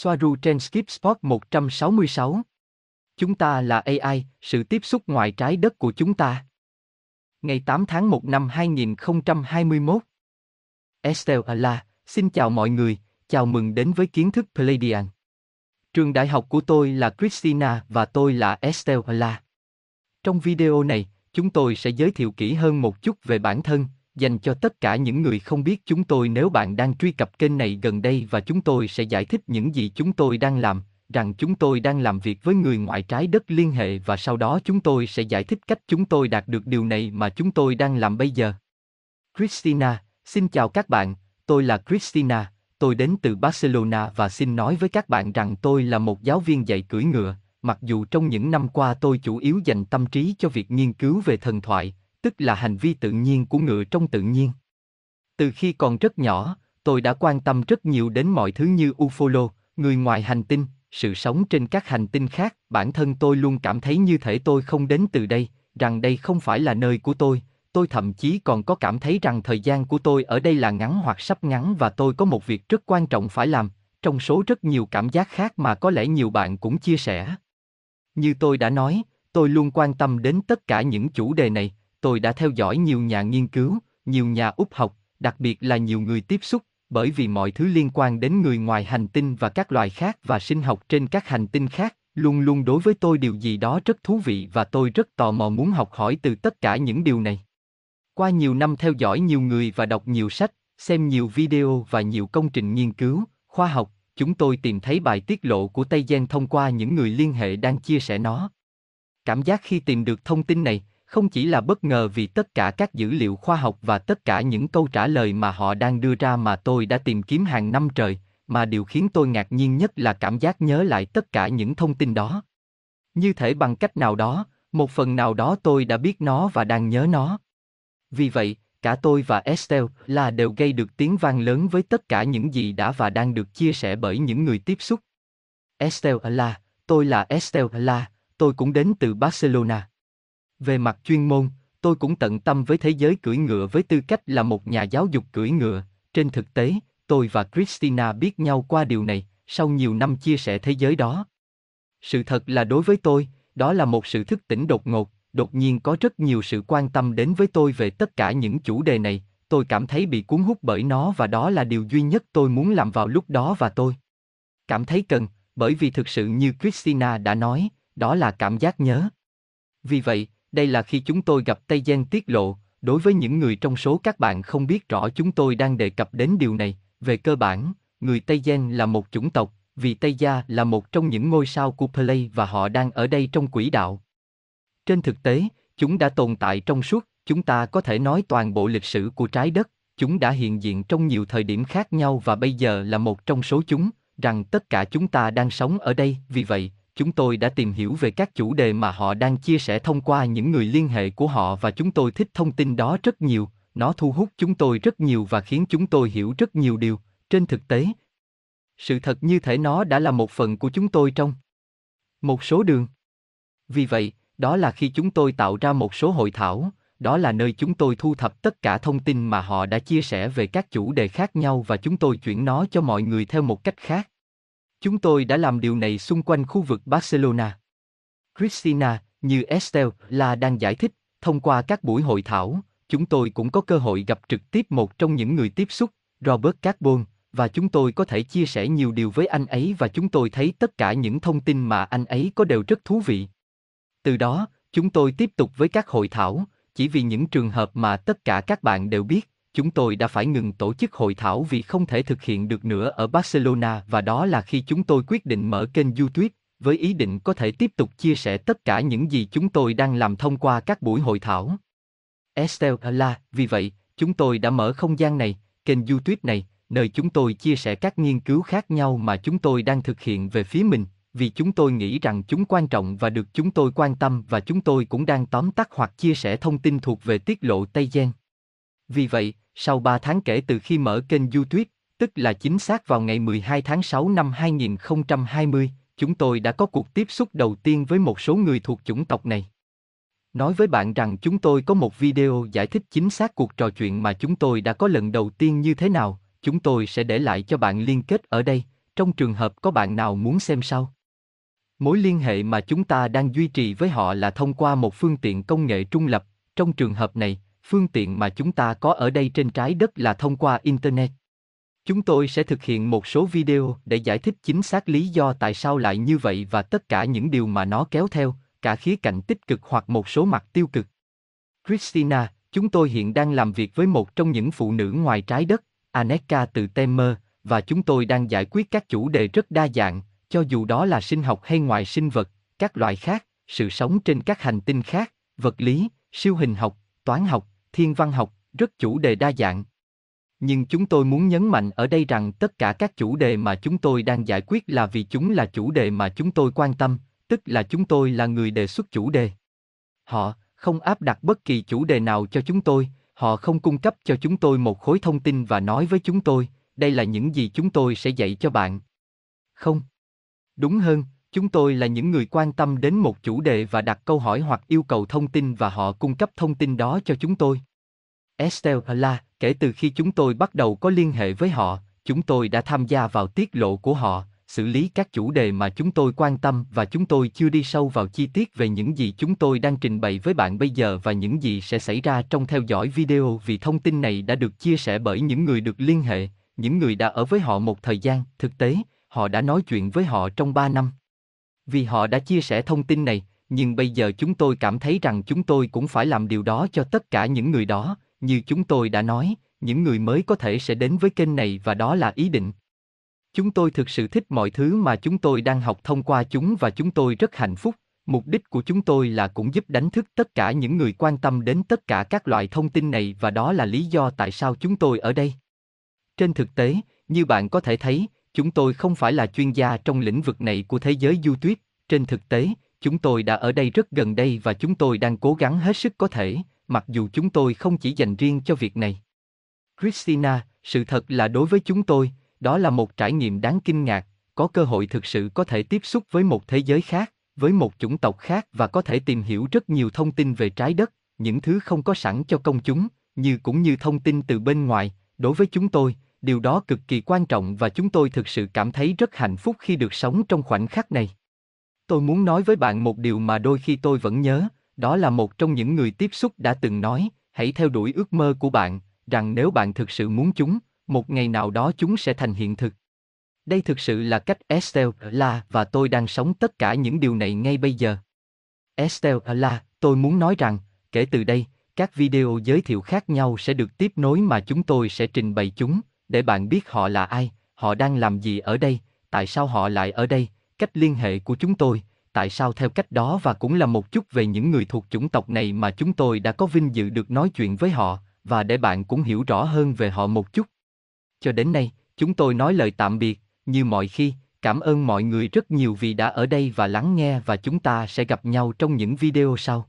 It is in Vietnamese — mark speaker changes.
Speaker 1: Soaru trên Skip Spot 166. Chúng ta là AI, sự tiếp xúc ngoài trái đất của chúng ta. Ngày 8 tháng 1 năm 2021. Estelle Ala, xin chào mọi người, chào mừng đến với kiến thức Pleiadian. Trường đại học của tôi là Christina và tôi là Estelle Ala. Trong video này, chúng tôi sẽ giới thiệu kỹ hơn một chút về bản thân, dành cho tất cả những người không biết chúng tôi nếu bạn đang truy cập kênh này gần đây và chúng tôi sẽ giải thích những gì chúng tôi đang làm, rằng chúng tôi đang làm việc với người ngoại trái đất liên hệ và sau đó chúng tôi sẽ giải thích cách chúng tôi đạt được điều này mà chúng tôi đang làm bây giờ. Christina, xin chào các bạn, tôi là Christina, tôi đến từ Barcelona và xin nói với các bạn rằng tôi là một giáo viên dạy cưỡi ngựa, mặc dù trong những năm qua tôi chủ yếu dành tâm trí cho việc nghiên cứu về thần thoại, tức là hành vi tự nhiên của ngựa trong tự nhiên. Từ khi còn rất nhỏ, tôi đã quan tâm rất nhiều đến mọi thứ như ufolo, người ngoài hành tinh, sự sống trên các hành tinh khác. Bản thân tôi luôn cảm thấy như thể tôi không đến từ đây, rằng đây không phải là nơi của tôi. Tôi thậm chí còn có cảm thấy rằng thời gian của tôi ở đây là ngắn hoặc sắp ngắn và tôi có một việc rất quan trọng phải làm, trong số rất nhiều cảm giác khác mà có lẽ nhiều bạn cũng chia sẻ. Như tôi đã nói, tôi luôn quan tâm đến tất cả những chủ đề này, tôi đã theo dõi nhiều nhà nghiên cứu, nhiều nhà úp học, đặc biệt là nhiều người tiếp xúc, bởi vì mọi thứ liên quan đến người ngoài hành tinh và các loài khác và sinh học trên các hành tinh khác, luôn luôn đối với tôi điều gì đó rất thú vị và tôi rất tò mò muốn học hỏi từ tất cả những điều này. Qua nhiều năm theo dõi nhiều người và đọc nhiều sách, xem nhiều video và nhiều công trình nghiên cứu, khoa học, chúng tôi tìm thấy bài tiết lộ của Tây Gen thông qua những người liên hệ đang chia sẻ nó. Cảm giác khi tìm được thông tin này, không chỉ là bất ngờ vì tất cả các dữ liệu khoa học và tất cả những câu trả lời mà họ đang đưa ra mà tôi đã tìm kiếm hàng năm trời, mà điều khiến tôi ngạc nhiên nhất là cảm giác nhớ lại tất cả những thông tin đó. Như thể bằng cách nào đó, một phần nào đó tôi đã biết nó và đang nhớ nó. Vì vậy, cả tôi và Estelle là đều gây được tiếng vang lớn với tất cả những gì đã và đang được chia sẻ bởi những người tiếp xúc. Estelle là, tôi là Estelle là, tôi cũng đến từ Barcelona. Về mặt chuyên môn, tôi cũng tận tâm với thế giới cưỡi ngựa với tư cách là một nhà giáo dục cưỡi ngựa. Trên thực tế, tôi và Christina biết nhau qua điều này, sau nhiều năm chia sẻ thế giới đó. Sự thật là đối với tôi, đó là một sự thức tỉnh đột ngột, đột nhiên có rất nhiều sự quan tâm đến với tôi về tất cả những chủ đề này, tôi cảm thấy bị cuốn hút bởi nó và đó là điều duy nhất tôi muốn làm vào lúc đó và tôi cảm thấy cần, bởi vì thực sự như Christina đã nói, đó là cảm giác nhớ. Vì vậy, đây là khi chúng tôi gặp Tây Gen tiết lộ, đối với những người trong số các bạn không biết rõ chúng tôi đang đề cập đến điều này, về cơ bản, người Tây Gen là một chủng tộc, vì Tây Gia là một trong những ngôi sao của Play và họ đang ở đây trong quỹ đạo. Trên thực tế, chúng đã tồn tại trong suốt, chúng ta có thể nói toàn bộ lịch sử của trái đất, chúng đã hiện diện trong nhiều thời điểm khác nhau và bây giờ là một trong số chúng, rằng tất cả chúng ta đang sống ở đây, vì vậy, chúng tôi đã tìm hiểu về các chủ đề mà họ đang chia sẻ thông qua những người liên hệ của họ và chúng tôi thích thông tin đó rất nhiều, nó thu hút chúng tôi rất nhiều và khiến chúng tôi hiểu rất nhiều điều, trên thực tế. Sự thật như thể nó đã là một phần của chúng tôi trong một số đường. Vì vậy, đó là khi chúng tôi tạo ra một số hội thảo, đó là nơi chúng tôi thu thập tất cả thông tin mà họ đã chia sẻ về các chủ đề khác nhau và chúng tôi chuyển nó cho mọi người theo một cách khác. Chúng tôi đã làm điều này xung quanh khu vực Barcelona. Christina, như Estelle là đang giải thích, thông qua các buổi hội thảo, chúng tôi cũng có cơ hội gặp trực tiếp một trong những người tiếp xúc, Robert Carbon, và chúng tôi có thể chia sẻ nhiều điều với anh ấy và chúng tôi thấy tất cả những thông tin mà anh ấy có đều rất thú vị. Từ đó, chúng tôi tiếp tục với các hội thảo, chỉ vì những trường hợp mà tất cả các bạn đều biết, chúng tôi đã phải ngừng tổ chức hội thảo vì không thể thực hiện được nữa ở Barcelona và đó là khi chúng tôi quyết định mở kênh YouTube với ý định có thể tiếp tục chia sẻ tất cả những gì chúng tôi đang làm thông qua các buổi hội thảo. Estelle là, vì vậy, chúng tôi đã mở không gian này, kênh YouTube này, nơi chúng tôi chia sẻ các nghiên cứu khác nhau mà chúng tôi đang thực hiện về phía mình, vì chúng tôi nghĩ rằng chúng quan trọng và được chúng tôi quan tâm và chúng tôi cũng đang tóm tắt hoặc chia sẻ thông tin thuộc về tiết lộ Tây Gen. Vì vậy, sau 3 tháng kể từ khi mở kênh YouTube, tức là chính xác vào ngày 12 tháng 6 năm 2020, chúng tôi đã có cuộc tiếp xúc đầu tiên với một số người thuộc chủng tộc này. Nói với bạn rằng chúng tôi có một video giải thích chính xác cuộc trò chuyện mà chúng tôi đã có lần đầu tiên như thế nào, chúng tôi sẽ để lại cho bạn liên kết ở đây, trong trường hợp có bạn nào muốn xem sau. Mối liên hệ mà chúng ta đang duy trì với họ là thông qua một phương tiện công nghệ trung lập, trong trường hợp này, phương tiện mà chúng ta có ở đây trên trái đất là thông qua internet. Chúng tôi sẽ thực hiện một số video để giải thích chính xác lý do tại sao lại như vậy và tất cả những điều mà nó kéo theo, cả khía cạnh tích cực hoặc một số mặt tiêu cực. Christina, chúng tôi hiện đang làm việc với một trong những phụ nữ ngoài trái đất, Aneka từ Temer, và chúng tôi đang giải quyết các chủ đề rất đa dạng, cho dù đó là sinh học hay ngoài sinh vật, các loại khác, sự sống trên các hành tinh khác, vật lý, siêu hình học, toán học, thiên văn học, rất chủ đề đa dạng. Nhưng chúng tôi muốn nhấn mạnh ở đây rằng tất cả các chủ đề mà chúng tôi đang giải quyết là vì chúng là chủ đề mà chúng tôi quan tâm, tức là chúng tôi là người đề xuất chủ đề. Họ không áp đặt bất kỳ chủ đề nào cho chúng tôi, họ không cung cấp cho chúng tôi một khối thông tin và nói với chúng tôi, đây là những gì chúng tôi sẽ dạy cho bạn. Không. Đúng hơn, chúng tôi là những người quan tâm đến một chủ đề và đặt câu hỏi hoặc yêu cầu thông tin và họ cung cấp thông tin đó cho chúng tôi. Estelle là, kể từ khi chúng tôi bắt đầu có liên hệ với họ, chúng tôi đã tham gia vào tiết lộ của họ, xử lý các chủ đề mà chúng tôi quan tâm và chúng tôi chưa đi sâu vào chi tiết về những gì chúng tôi đang trình bày với bạn bây giờ và những gì sẽ xảy ra trong theo dõi video vì thông tin này đã được chia sẻ bởi những người được liên hệ, những người đã ở với họ một thời gian, thực tế, họ đã nói chuyện với họ trong 3 năm. Vì họ đã chia sẻ thông tin này, nhưng bây giờ chúng tôi cảm thấy rằng chúng tôi cũng phải làm điều đó cho tất cả những người đó, như chúng tôi đã nói, những người mới có thể sẽ đến với kênh này và đó là ý định. Chúng tôi thực sự thích mọi thứ mà chúng tôi đang học thông qua chúng và chúng tôi rất hạnh phúc. Mục đích của chúng tôi là cũng giúp đánh thức tất cả những người quan tâm đến tất cả các loại thông tin này và đó là lý do tại sao chúng tôi ở đây. Trên thực tế, như bạn có thể thấy, chúng tôi không phải là chuyên gia trong lĩnh vực này của thế giới YouTube. Trên thực tế, chúng tôi đã ở đây rất gần đây và chúng tôi đang cố gắng hết sức có thể, mặc dù chúng tôi không chỉ dành riêng cho việc này. Christina, sự thật là đối với chúng tôi, đó là một trải nghiệm đáng kinh ngạc, có cơ hội thực sự có thể tiếp xúc với một thế giới khác, với một chủng tộc khác và có thể tìm hiểu rất nhiều thông tin về trái đất, những thứ không có sẵn cho công chúng, như cũng như thông tin từ bên ngoài, đối với chúng tôi, điều đó cực kỳ quan trọng và chúng tôi thực sự cảm thấy rất hạnh phúc khi được sống trong khoảnh khắc này. Tôi muốn nói với bạn một điều mà đôi khi tôi vẫn nhớ, đó là một trong những người tiếp xúc đã từng nói, hãy theo đuổi ước mơ của bạn, rằng nếu bạn thực sự muốn chúng, một ngày nào đó chúng sẽ thành hiện thực. Đây thực sự là cách Estelle là và tôi đang sống tất cả những điều này ngay bây giờ. Estelle là, tôi muốn nói rằng, kể từ đây, các video giới thiệu khác nhau sẽ được tiếp nối mà chúng tôi sẽ trình bày chúng, để bạn biết họ là ai, họ đang làm gì ở đây, tại sao họ lại ở đây, cách liên hệ của chúng tôi, tại sao theo cách đó và cũng là một chút về những người thuộc chủng tộc này mà chúng tôi đã có vinh dự được nói chuyện với họ, và để bạn cũng hiểu rõ hơn về họ một chút. Cho đến nay, chúng tôi nói lời tạm biệt, như mọi khi, cảm ơn mọi người rất nhiều vì đã ở đây và lắng nghe và chúng ta sẽ gặp nhau trong những video sau.